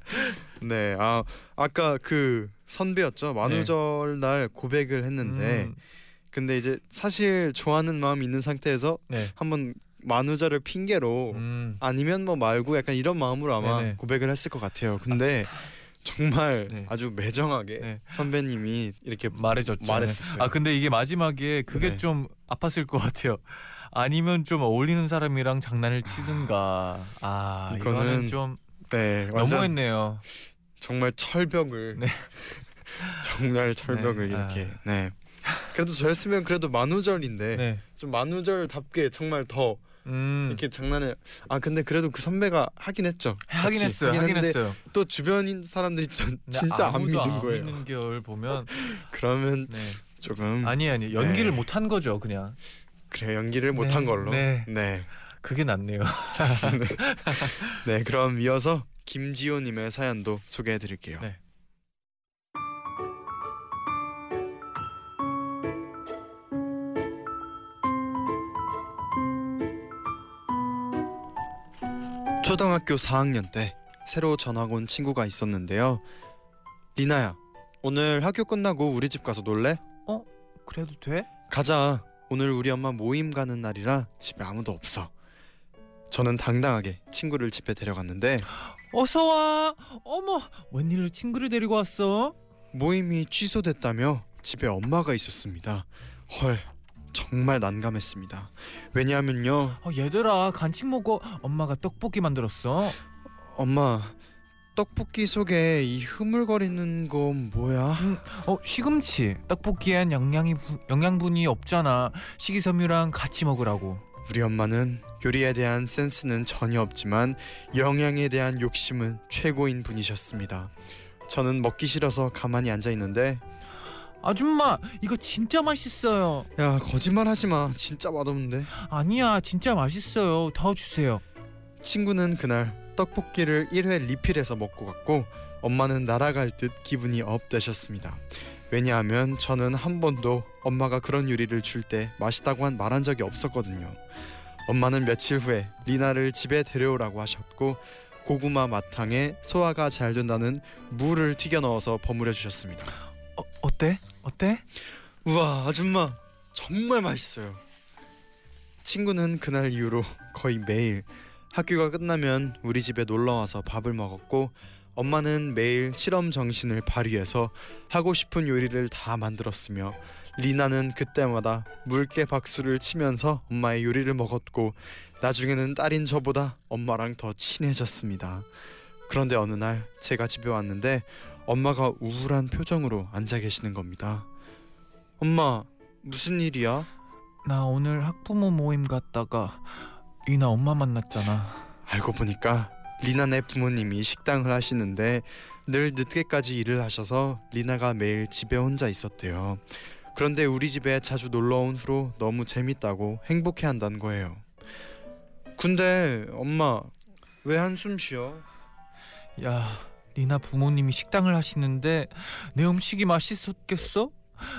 [SPEAKER 2] 네, 아 아까 그 선배였죠. 만우절 날 고백을 했는데
[SPEAKER 3] 음,
[SPEAKER 2] 근데 이제 사실 좋아하는 마음이 있는 상태에서
[SPEAKER 3] 네.
[SPEAKER 2] 한번 만우절을 핑계로
[SPEAKER 3] 음.
[SPEAKER 2] 아니면 뭐 말고 약간 이런 마음으로 아마
[SPEAKER 3] 네네.
[SPEAKER 2] 고백을 했을 것 같아요. 근데 정말
[SPEAKER 3] 네.
[SPEAKER 2] 아주 매정하게
[SPEAKER 3] 네.
[SPEAKER 2] 선배님이 이렇게
[SPEAKER 3] 말해줬죠.
[SPEAKER 2] 말했었어요.
[SPEAKER 3] 네. 아 근데 이게 마지막에 그게
[SPEAKER 2] 네.
[SPEAKER 3] 좀 아팠을 것 같아요. 아니면 좀 어울리는 사람이랑 장난을 치든가. 아 이거는,
[SPEAKER 2] 이거는
[SPEAKER 3] 좀
[SPEAKER 2] 네,
[SPEAKER 3] 너무했네요.
[SPEAKER 2] 정말 철벽을
[SPEAKER 3] 네.
[SPEAKER 2] 정말 철벽을
[SPEAKER 3] 네,
[SPEAKER 2] 이렇게 네. 그래도 저였으면 그래도 만우절인데
[SPEAKER 3] 네.
[SPEAKER 2] 좀 만우절답게 정말 더
[SPEAKER 3] 음.
[SPEAKER 2] 이렇게 장난을 아 근데 그래도 그 선배가 하긴 했죠.
[SPEAKER 3] 하긴. 했어요.
[SPEAKER 2] 하긴
[SPEAKER 3] 하긴 했어요.
[SPEAKER 2] 또 주변인 사람들이 전, 진짜 안 믿은 거예요.
[SPEAKER 3] 믿는 걸 보면
[SPEAKER 2] 그러면
[SPEAKER 3] 네.
[SPEAKER 2] 조금
[SPEAKER 3] 아니 아니 연기를
[SPEAKER 2] 네.
[SPEAKER 3] 못한 거죠 그냥.
[SPEAKER 2] 그래 연기를 못한
[SPEAKER 3] 네,
[SPEAKER 2] 걸로.
[SPEAKER 3] 네.
[SPEAKER 2] 네.
[SPEAKER 3] 그게 낫네요.
[SPEAKER 2] 네, 그럼 이어서 김지호님의 사연도 소개해드릴게요. 초등학교 4학년 때 새로 전학 온 친구가 있었는데요. 리나야, 오늘 학교 끝나고 우리 집 가서 놀래?
[SPEAKER 3] 그래도 돼?
[SPEAKER 2] 가자. 오늘 우리 엄마 모임 가는 날이라 집에 아무도 없어. 저는 당당하게 친구를 집에 데려갔는데
[SPEAKER 3] 어서 와. 어머 웬일로 친구를 데리고 왔어?
[SPEAKER 2] 모임이 취소됐다며 집에 엄마가 있었습니다. 헐, 정말 난감했습니다. 왜냐하면요,
[SPEAKER 3] 어, 얘들아 간식 먹어. 엄마가 떡볶이 만들었어.
[SPEAKER 2] 엄마 떡볶이 속에 이 흐물거리는 건 뭐야?
[SPEAKER 3] 어 시금치. 떡볶이엔 영양이 부- 영양분이 없잖아. 식이섬유랑 같이 먹으라고.
[SPEAKER 2] 우리 엄마는 요리에 대한 센스는 전혀 없지만 영양에 대한 욕심은 최고인 분이셨습니다. 저는 먹기 싫어서 가만히 앉아 있는데
[SPEAKER 3] 아줌마 이거 진짜 맛있어요.
[SPEAKER 2] 야 거짓말 하지 마 진짜 맛없는데
[SPEAKER 3] 아니야 진짜 맛있어요. 더 주세요.
[SPEAKER 2] 친구는 그날 떡볶이를 1회 리필해서 먹고 갔고 엄마는 날아갈 듯 기분이 업되셨습니다. 왜냐하면 저는 한 번도 엄마가 그런 요리를 줄 때 맛있다고 한 말한 적이 없었거든요. 엄마는 며칠 후에 리나를 집에 데려오라고 하셨고 고구마 마탕에 소화가 잘 된다는 무를 튀겨 넣어서 버무려 주셨습니다.
[SPEAKER 3] 어 어때? 어때?
[SPEAKER 2] 우와 아줌마 정말 맛있어요. 친구는 그날 이후로 거의 매일 학교가 끝나면 우리 집에 놀러 와서 밥을 먹었고 엄마는 매일 실험 정신을 발휘해서 하고 싶은 요리를 다 만들었으며 리나는 그때마다 물개 박수를 치면서 엄마의 요리를 먹었고 나중에는 딸인 저보다 엄마랑 더 친해졌습니다. 그런데 어느 날 제가 집에 왔는데 엄마가 우울한 표정으로 앉아 계시는 겁니다. 엄마 무슨 일이야?
[SPEAKER 3] 나 오늘 학부모 모임 갔다가 리나 엄마 만났잖아.
[SPEAKER 2] 알고 보니까 리나네 부모님이 식당을 하시는데 늘 늦게까지 일을 하셔서 리나가 매일 집에 혼자 있었대요. 그런데 우리 집에 자주 놀러 온 후로 너무 재밌다고 행복해 한다는 거예요. 근데 엄마 왜 한숨 쉬어?
[SPEAKER 3] 야, 리나 부모님이 식당을 하시는데 내 음식이 맛있었겠어?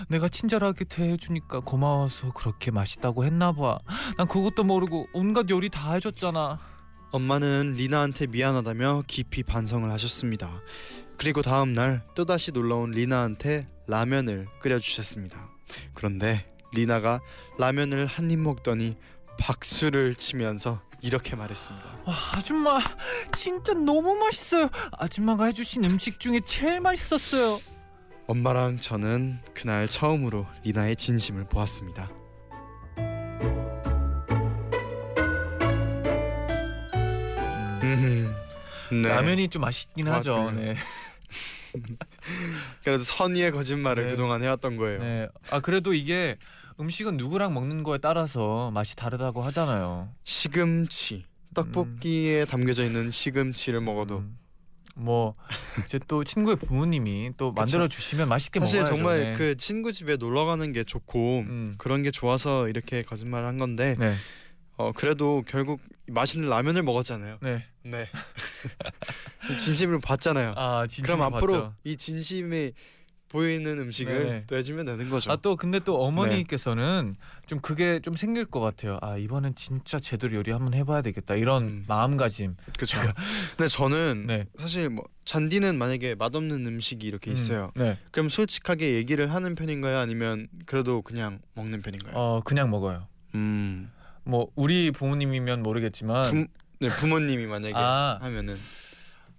[SPEAKER 3] 내가 친절하게 대해주니까 고마워서 그렇게 맛있다고 했나 봐. 난 그것도 모르고 온갖 요리 다 해줬잖아.
[SPEAKER 2] 엄마는 리나한테 미안하다며 깊이 반성을 하셨습니다. 그리고 다음 날 또다시 놀러 온 리나한테 라면을 끓여 주셨습니다. 그런데 리나가 라면을 한 입 먹더니 박수를 치면서 이렇게 말했습니다.
[SPEAKER 3] 와, 아줌마 진짜 너무 맛있어요. 아줌마가 해주신 음식 중에 제일 맛있었어요.
[SPEAKER 2] 엄마랑 저는 그날 처음으로 리나의 진심을 보았습니다. 음, 네.
[SPEAKER 3] 라면이 좀 맛있긴 하죠.
[SPEAKER 2] 맞군요.
[SPEAKER 3] 네.
[SPEAKER 2] 그래도 선의의 거짓말을
[SPEAKER 3] 네.
[SPEAKER 2] 그동안 해왔던 거예요.
[SPEAKER 3] 네. 아 그래도 이게 음식은 누구랑 먹는 거에 따라서 맛이 다르다고 하잖아요.
[SPEAKER 2] 시금치 떡볶이에 담겨져 있는 시금치를 먹어도
[SPEAKER 3] 음, 뭐 이제 또 친구의 부모님이 또 만들어 주시면 맛있게
[SPEAKER 2] 사실
[SPEAKER 3] 먹어야죠.
[SPEAKER 2] 정말
[SPEAKER 3] 네.
[SPEAKER 2] 그 친구 집에 놀러 가는 게 좋고
[SPEAKER 3] 음.
[SPEAKER 2] 그런 게 좋아서 이렇게 거짓말을 한 건데
[SPEAKER 3] 네.
[SPEAKER 2] 어 그래도 결국 맛있는 라면을 먹었잖아요.
[SPEAKER 3] 네.
[SPEAKER 2] 네. 진심을 봤잖아요.
[SPEAKER 3] 아 진짜
[SPEAKER 2] 그럼 앞으로
[SPEAKER 3] 봤죠.
[SPEAKER 2] 이 진심이 보이는 음식을
[SPEAKER 3] 네.
[SPEAKER 2] 또 해주면 되는 거죠.
[SPEAKER 3] 아 또 근데 또
[SPEAKER 2] 네.
[SPEAKER 3] 어머니께서는 좀 그게 좀 생길 것 같아요. 아 이번엔 진짜 제대로 요리 한번 해봐야 되겠다 이런
[SPEAKER 2] 음.
[SPEAKER 3] 마음가짐.
[SPEAKER 2] 그렇죠. 근데 저는
[SPEAKER 3] 네.
[SPEAKER 2] 사실 뭐 잔디는 만약에 맛없는 음식이 이렇게 있어요.
[SPEAKER 3] 음, 네.
[SPEAKER 2] 그럼 솔직하게 얘기를 하는 편인가요? 아니면 그래도 그냥 먹는 편인가요?
[SPEAKER 3] 어 그냥 먹어요.
[SPEAKER 2] 음.
[SPEAKER 3] 뭐 우리 부모님이면 모르겠지만
[SPEAKER 2] 부, 네, 부모님이 만약에
[SPEAKER 3] 아,
[SPEAKER 2] 하면은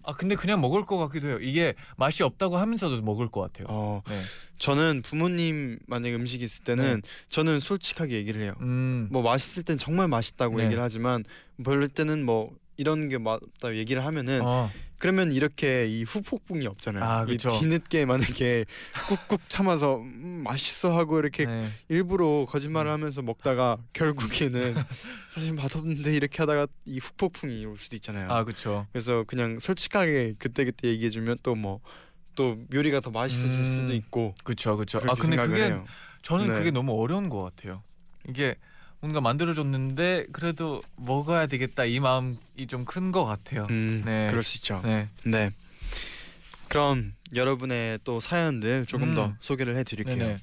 [SPEAKER 3] 아 근데 그냥 먹을 것 같기도 해요. 이게 맛이 없다고 하면서도 먹을 것 같아요.
[SPEAKER 2] 어
[SPEAKER 3] 네.
[SPEAKER 2] 저는 부모님 만약에 음식이 있을 때는 저는 솔직하게 얘기를 해요.
[SPEAKER 3] 음.
[SPEAKER 2] 뭐 맛있을 땐 정말 맛있다고
[SPEAKER 3] 네.
[SPEAKER 2] 얘기를 하지만 별로 때는 뭐 이런 게 맞다 얘기를 하면은
[SPEAKER 3] 어.
[SPEAKER 2] 그러면 이렇게 이 후폭풍이 없잖아요.
[SPEAKER 3] 아,
[SPEAKER 2] 이. 뒤늦게 만약에 꾹꾹 참아서 음, 맛있어 하고 이렇게
[SPEAKER 3] 네.
[SPEAKER 2] 일부러 거짓말을
[SPEAKER 3] 음.
[SPEAKER 2] 하면서 먹다가 결국에는 사실 맛없는데 이렇게 하다가 이 후폭풍이 올 수도 있잖아요.
[SPEAKER 3] 아 그렇죠.
[SPEAKER 2] 그래서 그냥 솔직하게 그때 그때 얘기해 주면 또 뭐 또 요리가 더 맛있어질
[SPEAKER 3] 음.
[SPEAKER 2] 수도 있고
[SPEAKER 3] 그렇죠, 그렇죠. 아 근데 그게
[SPEAKER 2] 해요.
[SPEAKER 3] 저는
[SPEAKER 2] 네.
[SPEAKER 3] 그게 너무 어려운 것 같아요. 이게 뭔가 만들어줬는데 그래도 먹어야 되겠다 이 마음이 좀 큰 것 같아요.
[SPEAKER 2] 음,
[SPEAKER 3] 네.
[SPEAKER 2] 그럴 수 있죠.
[SPEAKER 3] 네.
[SPEAKER 2] 네. 그럼 여러분의 또 사연들 조금
[SPEAKER 3] 음.
[SPEAKER 2] 더 소개를 해드릴게요.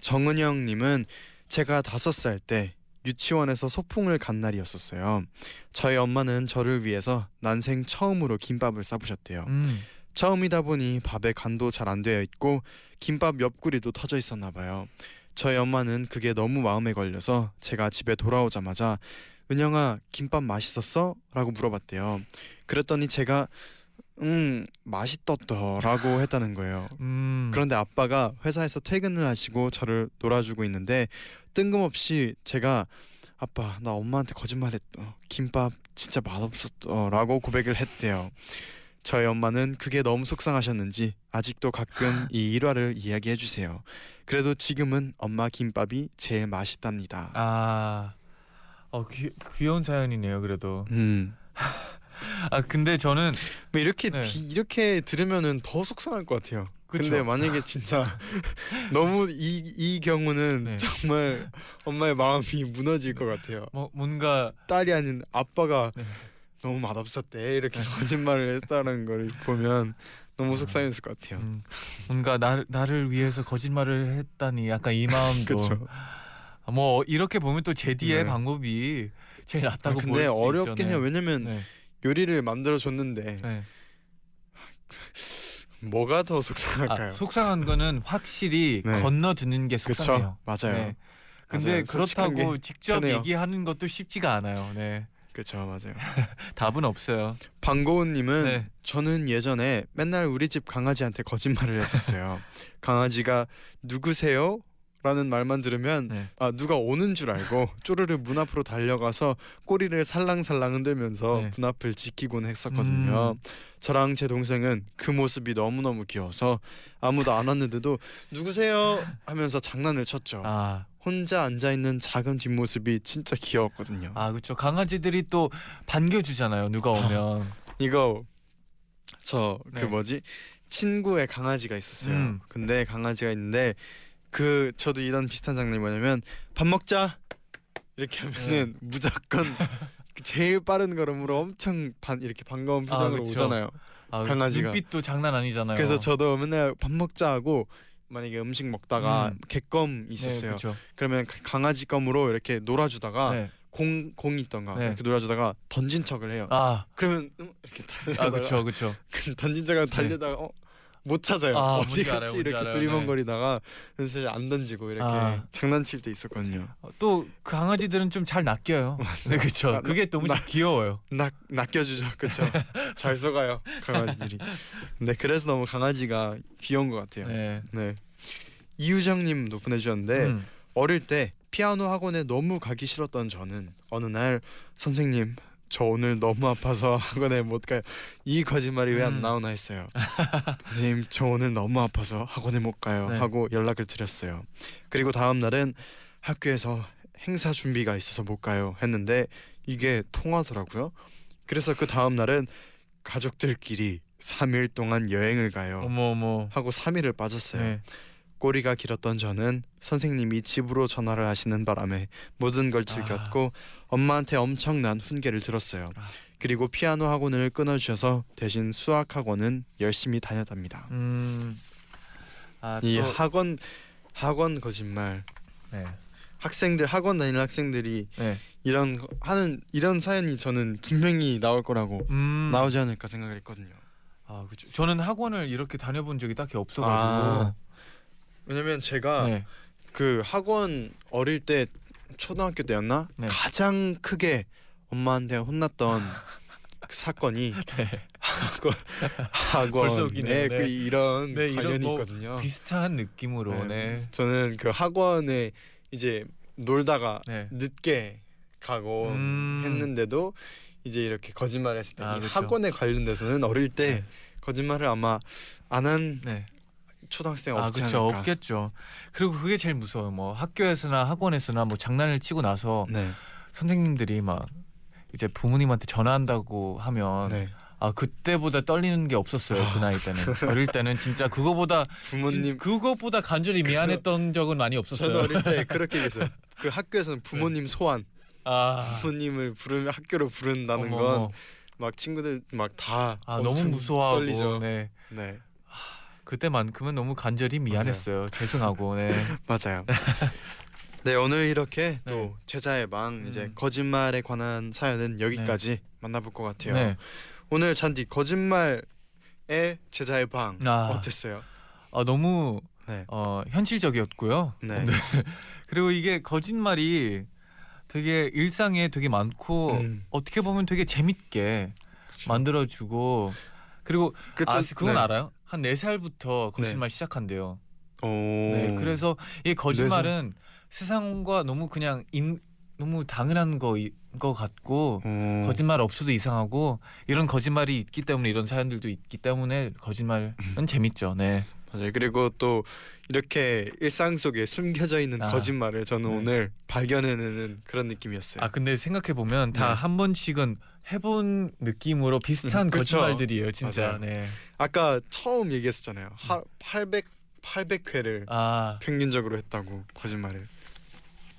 [SPEAKER 2] 정은영님은 제가 다섯 살 때 유치원에서 소풍을 간 날이었었어요. 저희 엄마는 저를 위해서 난생 처음으로 김밥을 싸부셨대요.
[SPEAKER 3] 음.
[SPEAKER 2] 처음이다 보니 밥에 간도 잘 안 되어 있고 김밥 옆구리도 터져 있었나 봐요. 저희 엄마는 그게 너무 마음에 걸려서 제가 집에 돌아오자마자 은영아 김밥 맛있었어? 라고 물어봤대요. 그랬더니 제가 음 맛있었더라고 했다는 거예요.
[SPEAKER 3] 음.
[SPEAKER 2] 그런데 아빠가 회사에서 퇴근을 하시고 저를 놀아주고 있는데 뜬금없이 제가 아빠 나 엄마한테 거짓말했어 김밥 진짜 맛없었더라고 고백을 했대요. 저희 엄마는 그게 너무 속상하셨는지 아직도 가끔 이 일화를 이야기해 주세요. 그래도 지금은 엄마 김밥이 제일 맛있답니다.
[SPEAKER 3] 아. 어 귀, 귀여운 사연이네요. 그래도.
[SPEAKER 2] 음.
[SPEAKER 3] 아 근데 저는
[SPEAKER 2] 뭐 이렇게
[SPEAKER 3] 네.
[SPEAKER 2] 디- 이렇게 들으면은 더 속상할 것 같아요.
[SPEAKER 3] 그쵸?
[SPEAKER 2] 근데 만약에 진짜 너무 이 이 경우는
[SPEAKER 3] 네.
[SPEAKER 2] 정말 엄마의 마음이 무너질 것 같아요.
[SPEAKER 3] 뭐 뭔가
[SPEAKER 2] 딸이 아닌 아빠가
[SPEAKER 3] 네.
[SPEAKER 2] 너무 맛없었대 이렇게 거짓말을 했다는 걸 보면 너무 속상했을 것 같아요.
[SPEAKER 3] 음, 뭔가 나, 나를 위해서 거짓말을 했다니 약간 이 마음도. 아, 뭐 이렇게 보면 또 제디의
[SPEAKER 2] 네.
[SPEAKER 3] 방법이 제일
[SPEAKER 2] 아,
[SPEAKER 3] 낫다고
[SPEAKER 2] 근데
[SPEAKER 3] 보일 수
[SPEAKER 2] 어렵긴. 해요.
[SPEAKER 3] 네.
[SPEAKER 2] 왜냐면
[SPEAKER 3] 네.
[SPEAKER 2] 요리를 만들어 줬는데
[SPEAKER 3] 네.
[SPEAKER 2] 뭐가 더 속상할까요?
[SPEAKER 3] 아, 속상한 거는 확실히
[SPEAKER 2] 네.
[SPEAKER 3] 건너드는 게. 속상해요.
[SPEAKER 2] 맞아요.
[SPEAKER 3] 네. 근데
[SPEAKER 2] 맞아요.
[SPEAKER 3] 그렇다고
[SPEAKER 2] 게
[SPEAKER 3] 직접
[SPEAKER 2] 편해요.
[SPEAKER 3] 얘기하는 것도 쉽지가 않아요. 네.
[SPEAKER 2] 그렇죠, 맞아요.
[SPEAKER 3] 답은 없어요.
[SPEAKER 2] 방고은님은
[SPEAKER 3] 네.
[SPEAKER 2] 저는 예전에 맨날 우리 집 강아지한테 거짓말을 했었어요. 강아지가 누구세요? 라는 말만 들으면
[SPEAKER 3] 네.
[SPEAKER 2] 아 누가 오는 줄 알고 쪼르르 문 앞으로 달려가서 꼬리를 살랑살랑 흔들면서
[SPEAKER 3] 네.
[SPEAKER 2] 문 앞을 지키곤 했었거든요.
[SPEAKER 3] 음.
[SPEAKER 2] 저랑 제 동생은 그 모습이 너무너무 귀여워서 아무도 안 왔는데도 누구세요? 하면서 장난을 쳤죠.
[SPEAKER 3] 아,
[SPEAKER 2] 혼자 앉아 있는 작은 뒷모습이 진짜 귀여웠거든요.
[SPEAKER 3] 아 그렇죠. 강아지들이 또 반겨주잖아요. 누가 오면.
[SPEAKER 2] 이거 저그
[SPEAKER 3] 네.
[SPEAKER 2] 뭐지 친구의 강아지가 있었어요.
[SPEAKER 3] 음.
[SPEAKER 2] 근데 강아지가 있는데 그 저도 이런 비슷한 장면이 뭐냐면 밥 먹자 이렇게 하면은 무조건 그 제일 빠른 걸음으로 엄청 반 이렇게 반가운
[SPEAKER 3] 아,
[SPEAKER 2] 표정으로
[SPEAKER 3] 그쵸.
[SPEAKER 2] 오잖아요.
[SPEAKER 3] 아,
[SPEAKER 2] 강아지가.
[SPEAKER 3] 눈빛도 장난 아니잖아요.
[SPEAKER 2] 그래서 저도 맨날 밥 먹자 하고 만약에 음식 먹다가
[SPEAKER 3] 음.
[SPEAKER 2] 개껌
[SPEAKER 3] 네,
[SPEAKER 2] 있었어요.
[SPEAKER 3] 그쵸.
[SPEAKER 2] 그러면 가- 강아지 껌으로 이렇게 놀아주다가
[SPEAKER 3] 네.
[SPEAKER 2] 공 공이 있던가
[SPEAKER 3] 네.
[SPEAKER 2] 이렇게 놀아주다가 던진 척을 해요.
[SPEAKER 3] 아,
[SPEAKER 2] 그러면 음, 이렇게 달려다가
[SPEAKER 3] 아 그렇죠, 그렇죠.
[SPEAKER 2] 던진 척을 달려다가 어, 못 찾아요.
[SPEAKER 3] 아,
[SPEAKER 2] 어디 갔지 이렇게. 두리번거리다가 그래서 안 던지고 이렇게
[SPEAKER 3] 아.
[SPEAKER 2] 장난칠 때 있었거든요.
[SPEAKER 3] 또 강아지들은 좀 잘 낚여요. 네, 그렇죠.
[SPEAKER 2] 나-
[SPEAKER 3] 그게 너무
[SPEAKER 2] 나-
[SPEAKER 3] 귀여워요.
[SPEAKER 2] 낚 낚여주죠, 그렇죠? 잘 속아요 강아지들이. 근데 그래서 너무 강아지가 귀여운 것 같아요. 네.
[SPEAKER 3] 네.
[SPEAKER 2] 이유정님도 보내주셨는데
[SPEAKER 3] 음.
[SPEAKER 2] 어릴 때 피아노 학원에 너무 가기 싫었던 저는 어느 날 선생님 저 오늘 너무 아파서 학원에 못 가요. 이 거짓말이 왜안
[SPEAKER 3] 음.
[SPEAKER 2] 나오나 했어요. 선생님 저 오늘 너무 아파서 학원에 못 가요
[SPEAKER 3] 네.
[SPEAKER 2] 하고 연락을 드렸어요. 그리고 다음 날은 학교에서 행사 준비가 있어서 못 가요 했는데 이게 통하더라고요. 그래서 그 다음 날은 가족들끼리 3일 동안 여행을 가요.
[SPEAKER 3] 어머 어머.
[SPEAKER 2] 하고 3일을 빠졌어요.
[SPEAKER 3] 네.
[SPEAKER 2] 꼬리가 길었던 저는 선생님이 집으로 전화를 하시는 바람에 모든 걸 즐겼고 엄마한테 엄청난 훈계를 들었어요.
[SPEAKER 3] 아.
[SPEAKER 2] 그리고 피아노 학원을 끊어주셔서 대신 수학 학원은 열심히 다녔답니다.
[SPEAKER 3] 음. 아, 이또
[SPEAKER 2] 학원 학원 거짓말
[SPEAKER 3] 네.
[SPEAKER 2] 학생들 학원 다니는 학생들이
[SPEAKER 3] 네.
[SPEAKER 2] 이런 거- 하는 이런 사연이 저는 분명히 나올 거라고
[SPEAKER 3] 음.
[SPEAKER 2] 나오지 않을까 생각을 했거든요.
[SPEAKER 3] 아, 그렇죠. 저는 학원을 이렇게 다녀본 적이 딱히 없어
[SPEAKER 2] 아,
[SPEAKER 3] 가지고.
[SPEAKER 2] 왜냐면 제가
[SPEAKER 3] 네.
[SPEAKER 2] 그 학원 어릴 때 초등학교 때였나
[SPEAKER 3] 네.
[SPEAKER 2] 가장 크게 엄마한테 혼났던 그 사건이
[SPEAKER 3] 네.
[SPEAKER 2] 학원 학원에. 그
[SPEAKER 3] 네.
[SPEAKER 2] 이런
[SPEAKER 3] 네, 이런
[SPEAKER 2] 관련이
[SPEAKER 3] 뭐
[SPEAKER 2] 있거든요.
[SPEAKER 3] 비슷한 느낌으로
[SPEAKER 2] 네.
[SPEAKER 3] 네.
[SPEAKER 2] 저는 그 학원에 이제 놀다가
[SPEAKER 3] 네.
[SPEAKER 2] 늦게 가고
[SPEAKER 3] 음.
[SPEAKER 2] 했는데도 이제 이렇게 거짓말했을 때
[SPEAKER 3] 아,
[SPEAKER 2] 이
[SPEAKER 3] 그쵸.
[SPEAKER 2] 학원에 관련돼서는 어릴 때
[SPEAKER 3] 네.
[SPEAKER 2] 거짓말을 아마 안한
[SPEAKER 3] 네.
[SPEAKER 2] 초등학생
[SPEAKER 3] 아,
[SPEAKER 2] 없지
[SPEAKER 3] 그렇죠.
[SPEAKER 2] 않을까.
[SPEAKER 3] 없겠죠. 그리고 그게 제일 무서워요. 뭐 학교에서나 학원에서나 뭐 장난을 치고 나서
[SPEAKER 2] 네.
[SPEAKER 3] 선생님들이 막 이제 부모님한테 전화한다고 하면
[SPEAKER 2] 네.
[SPEAKER 3] 아 그때보다 떨리는 게 없었어요 그 나이 때는 어릴 때는 진짜 그거보다
[SPEAKER 2] 부모님
[SPEAKER 3] 진- 그것보다 간절히 미안했던 적은 많이
[SPEAKER 2] 저는
[SPEAKER 3] 없었어요.
[SPEAKER 2] 어릴 때 그렇게 얘기했어요. 그 학교에서는 부모님 소환,
[SPEAKER 3] 아
[SPEAKER 2] 부모님을 부르면 학교로 부른다는 건. 막 친구들 막다
[SPEAKER 3] 아 너무 무서워하고
[SPEAKER 2] 떨리죠.
[SPEAKER 3] 네
[SPEAKER 2] 네,
[SPEAKER 3] 그때만큼은 너무 간절히 미안했어요. 죄송하고 네.
[SPEAKER 2] 맞아요. 네 오늘 이렇게
[SPEAKER 3] 네.
[SPEAKER 2] 또 제자의 방 이제
[SPEAKER 3] 음.
[SPEAKER 2] 거짓말에 관한 사연은 여기까지 만나볼 것 같아요.
[SPEAKER 3] 네.
[SPEAKER 2] 오늘 잔디 거짓말의 제자의 방
[SPEAKER 3] 아.
[SPEAKER 2] 어땠어요?
[SPEAKER 3] 아 너무
[SPEAKER 2] 네.
[SPEAKER 3] 어, 현실적이었고요.
[SPEAKER 2] 네.
[SPEAKER 3] 그리고 이게 거짓말이 되게 일상에 되게 많고
[SPEAKER 2] 음.
[SPEAKER 3] 어떻게 보면 되게 재밌게 만들어주고 그리고
[SPEAKER 2] 그
[SPEAKER 3] 아
[SPEAKER 2] 또-
[SPEAKER 3] 그건
[SPEAKER 2] 네.
[SPEAKER 3] 알아요? 한네 살부터 거짓말 시작한대요.
[SPEAKER 2] 오.
[SPEAKER 3] 네, 그래서 이 거짓말은 세상과 너무 그냥 인, 너무 당연한 거인 것 같고
[SPEAKER 2] 오.
[SPEAKER 3] 거짓말 없어도 이상하고 이런 거짓말이 있기 때문에 이런 사연들도 있기 때문에 거짓말은 재밌죠. 네.
[SPEAKER 2] 맞아요. 그리고 또 이렇게 일상 속에 숨겨져 있는
[SPEAKER 3] 아.
[SPEAKER 2] 거짓말을 저는
[SPEAKER 3] 네.
[SPEAKER 2] 오늘 발견해내는 그런 느낌이었어요.
[SPEAKER 3] 아 근데 생각해 보면 다
[SPEAKER 2] 네.
[SPEAKER 3] 한 번씩은 해본 느낌으로 비슷한
[SPEAKER 2] 음.
[SPEAKER 3] 거짓말들이에요, 진짜.
[SPEAKER 2] 맞아요.
[SPEAKER 3] 네.
[SPEAKER 2] 아까 처음 얘기했었잖아요. 하, 800 800회를
[SPEAKER 3] 아
[SPEAKER 2] 평균적으로 했다고 거짓말을.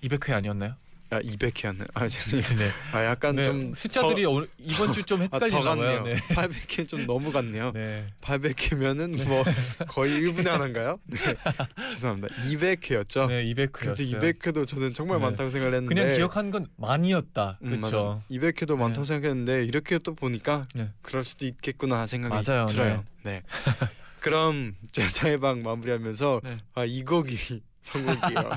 [SPEAKER 3] 200회 아니었나요?
[SPEAKER 2] 아 200회였네. 아 죄송해요.
[SPEAKER 3] 네.
[SPEAKER 2] 아 약간
[SPEAKER 3] 네,
[SPEAKER 2] 좀
[SPEAKER 3] 숫자들이 오늘 이번 주좀
[SPEAKER 2] 더, 아, 더
[SPEAKER 3] 헷갈리나. 봐요. 네.
[SPEAKER 2] 800회 좀 너무 같네요.
[SPEAKER 3] 네.
[SPEAKER 2] 800회면은 뭐 거의 1분의 하나인가요? 네. 죄송합니다. 200회였죠.
[SPEAKER 3] 네, 200회였어요.
[SPEAKER 2] 근데 200회도 저는 정말
[SPEAKER 3] 네.
[SPEAKER 2] 많다고 생각을 했는데
[SPEAKER 3] 그냥 기억한 건 많이었다.
[SPEAKER 2] 음,
[SPEAKER 3] 그렇죠.
[SPEAKER 2] 맞아. 200회도 많다고 생각했는데 이렇게 또 보니까
[SPEAKER 3] 네.
[SPEAKER 2] 그럴 수도 있겠구나 생각이
[SPEAKER 3] 맞아요,
[SPEAKER 2] 들어요. 네. 그럼 제사의 방 마무리하면서
[SPEAKER 3] 네.
[SPEAKER 2] 아, 이 곡이 선곡이에요.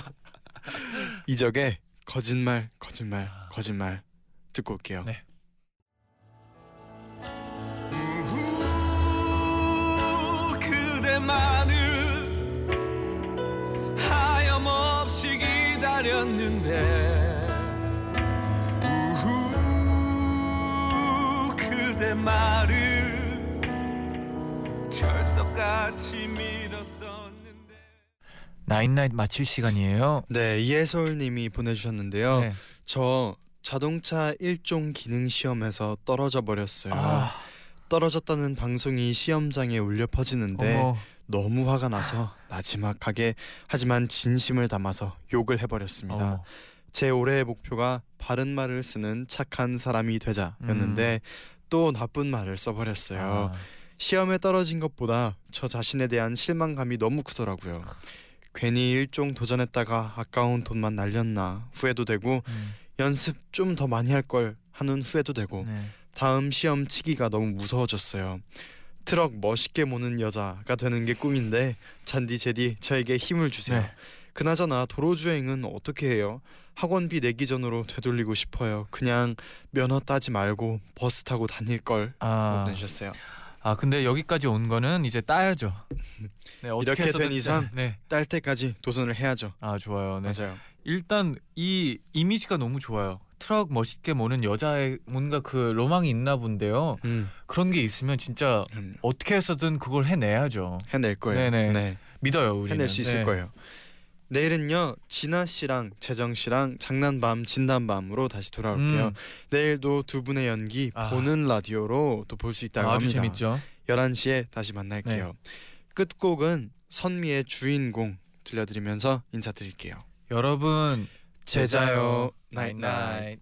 [SPEAKER 2] 이적의 거짓말 거짓말 거짓말 듣고 올게요.
[SPEAKER 3] 네.
[SPEAKER 4] 그대만을 하염없이 기다렸는데 우후 그대 말을 철석같이 믿었었는데
[SPEAKER 3] 나인나잇 마칠 시간이에요.
[SPEAKER 2] 네 이해솔님이 보내주셨는데요.
[SPEAKER 3] 네.
[SPEAKER 2] 저 자동차 일종 기능 시험에서 떨어져 버렸어요.
[SPEAKER 3] 아,
[SPEAKER 2] 떨어졌다는 방송이 시험장에 울려 퍼지는데
[SPEAKER 3] 어머.
[SPEAKER 2] 너무 화가 나서 나지막하게 하지만 진심을 담아서 욕을 해버렸습니다.
[SPEAKER 3] 어머.
[SPEAKER 2] 제 올해의 목표가 바른 말을 쓰는 착한 사람이 되자였는데 또 나쁜 말을 써버렸어요.
[SPEAKER 3] 아,
[SPEAKER 2] 시험에 떨어진 것보다 저 자신에 대한 실망감이 너무 크더라고요. 괜히 일종 도전했다가 아까운 돈만 날렸나 후회도 되고
[SPEAKER 3] 음,
[SPEAKER 2] 연습 좀 더 많이 할 걸 하는 후회도 되고
[SPEAKER 3] 네.
[SPEAKER 2] 다음 시험 치기가 너무 무서워졌어요. 트럭 멋있게 모는 여자가 되는 게 꿈인데 잔디 제디 저에게 힘을 주세요.
[SPEAKER 3] 네.
[SPEAKER 2] 그나저나 도로 주행은 어떻게 해요? 학원비 내기 전으로 되돌리고 싶어요. 그냥 면허 따지 말고 버스 타고 다닐 걸
[SPEAKER 3] 아,
[SPEAKER 2] 보내주셨어요.
[SPEAKER 3] 아 근데 여기까지 온 거는 이제 따야죠. 네, 어떻게
[SPEAKER 2] 이렇게
[SPEAKER 3] 해서든
[SPEAKER 2] 된 이상
[SPEAKER 3] 네.
[SPEAKER 2] 딸 때까지 도전을 해야죠.
[SPEAKER 3] 아 좋아요. 네.
[SPEAKER 2] 맞아요.
[SPEAKER 3] 일단 이 이미지가 너무 좋아요. 트럭 멋있게 모는 여자의 뭔가 그 로망이 있나 본데요.
[SPEAKER 2] 음,
[SPEAKER 3] 그런 게 있으면 진짜
[SPEAKER 2] 음,
[SPEAKER 3] 어떻게 해서든 그걸 해내야죠.
[SPEAKER 2] 해낼 거예요.
[SPEAKER 3] 네네.
[SPEAKER 2] 네,
[SPEAKER 3] 믿어요, 우리는.
[SPEAKER 2] 해낼 수 있을
[SPEAKER 3] 네.
[SPEAKER 2] 거예요. 내일은요 진아 씨랑 재정 씨랑 장난밤 진단밤으로 다시 돌아올게요.
[SPEAKER 3] 음,
[SPEAKER 2] 내일도 두 분의 연기
[SPEAKER 3] 아.
[SPEAKER 2] 보는 라디오로 또 볼 수 있다고
[SPEAKER 3] 아주
[SPEAKER 2] 합니다.
[SPEAKER 3] 재밌죠.
[SPEAKER 2] 11시에 다시 만날게요.
[SPEAKER 3] 네.
[SPEAKER 2] 끝곡은 선미의 주인공 들려드리면서 인사드릴게요.
[SPEAKER 3] 여러분
[SPEAKER 2] 제자요
[SPEAKER 3] 나잇나잇.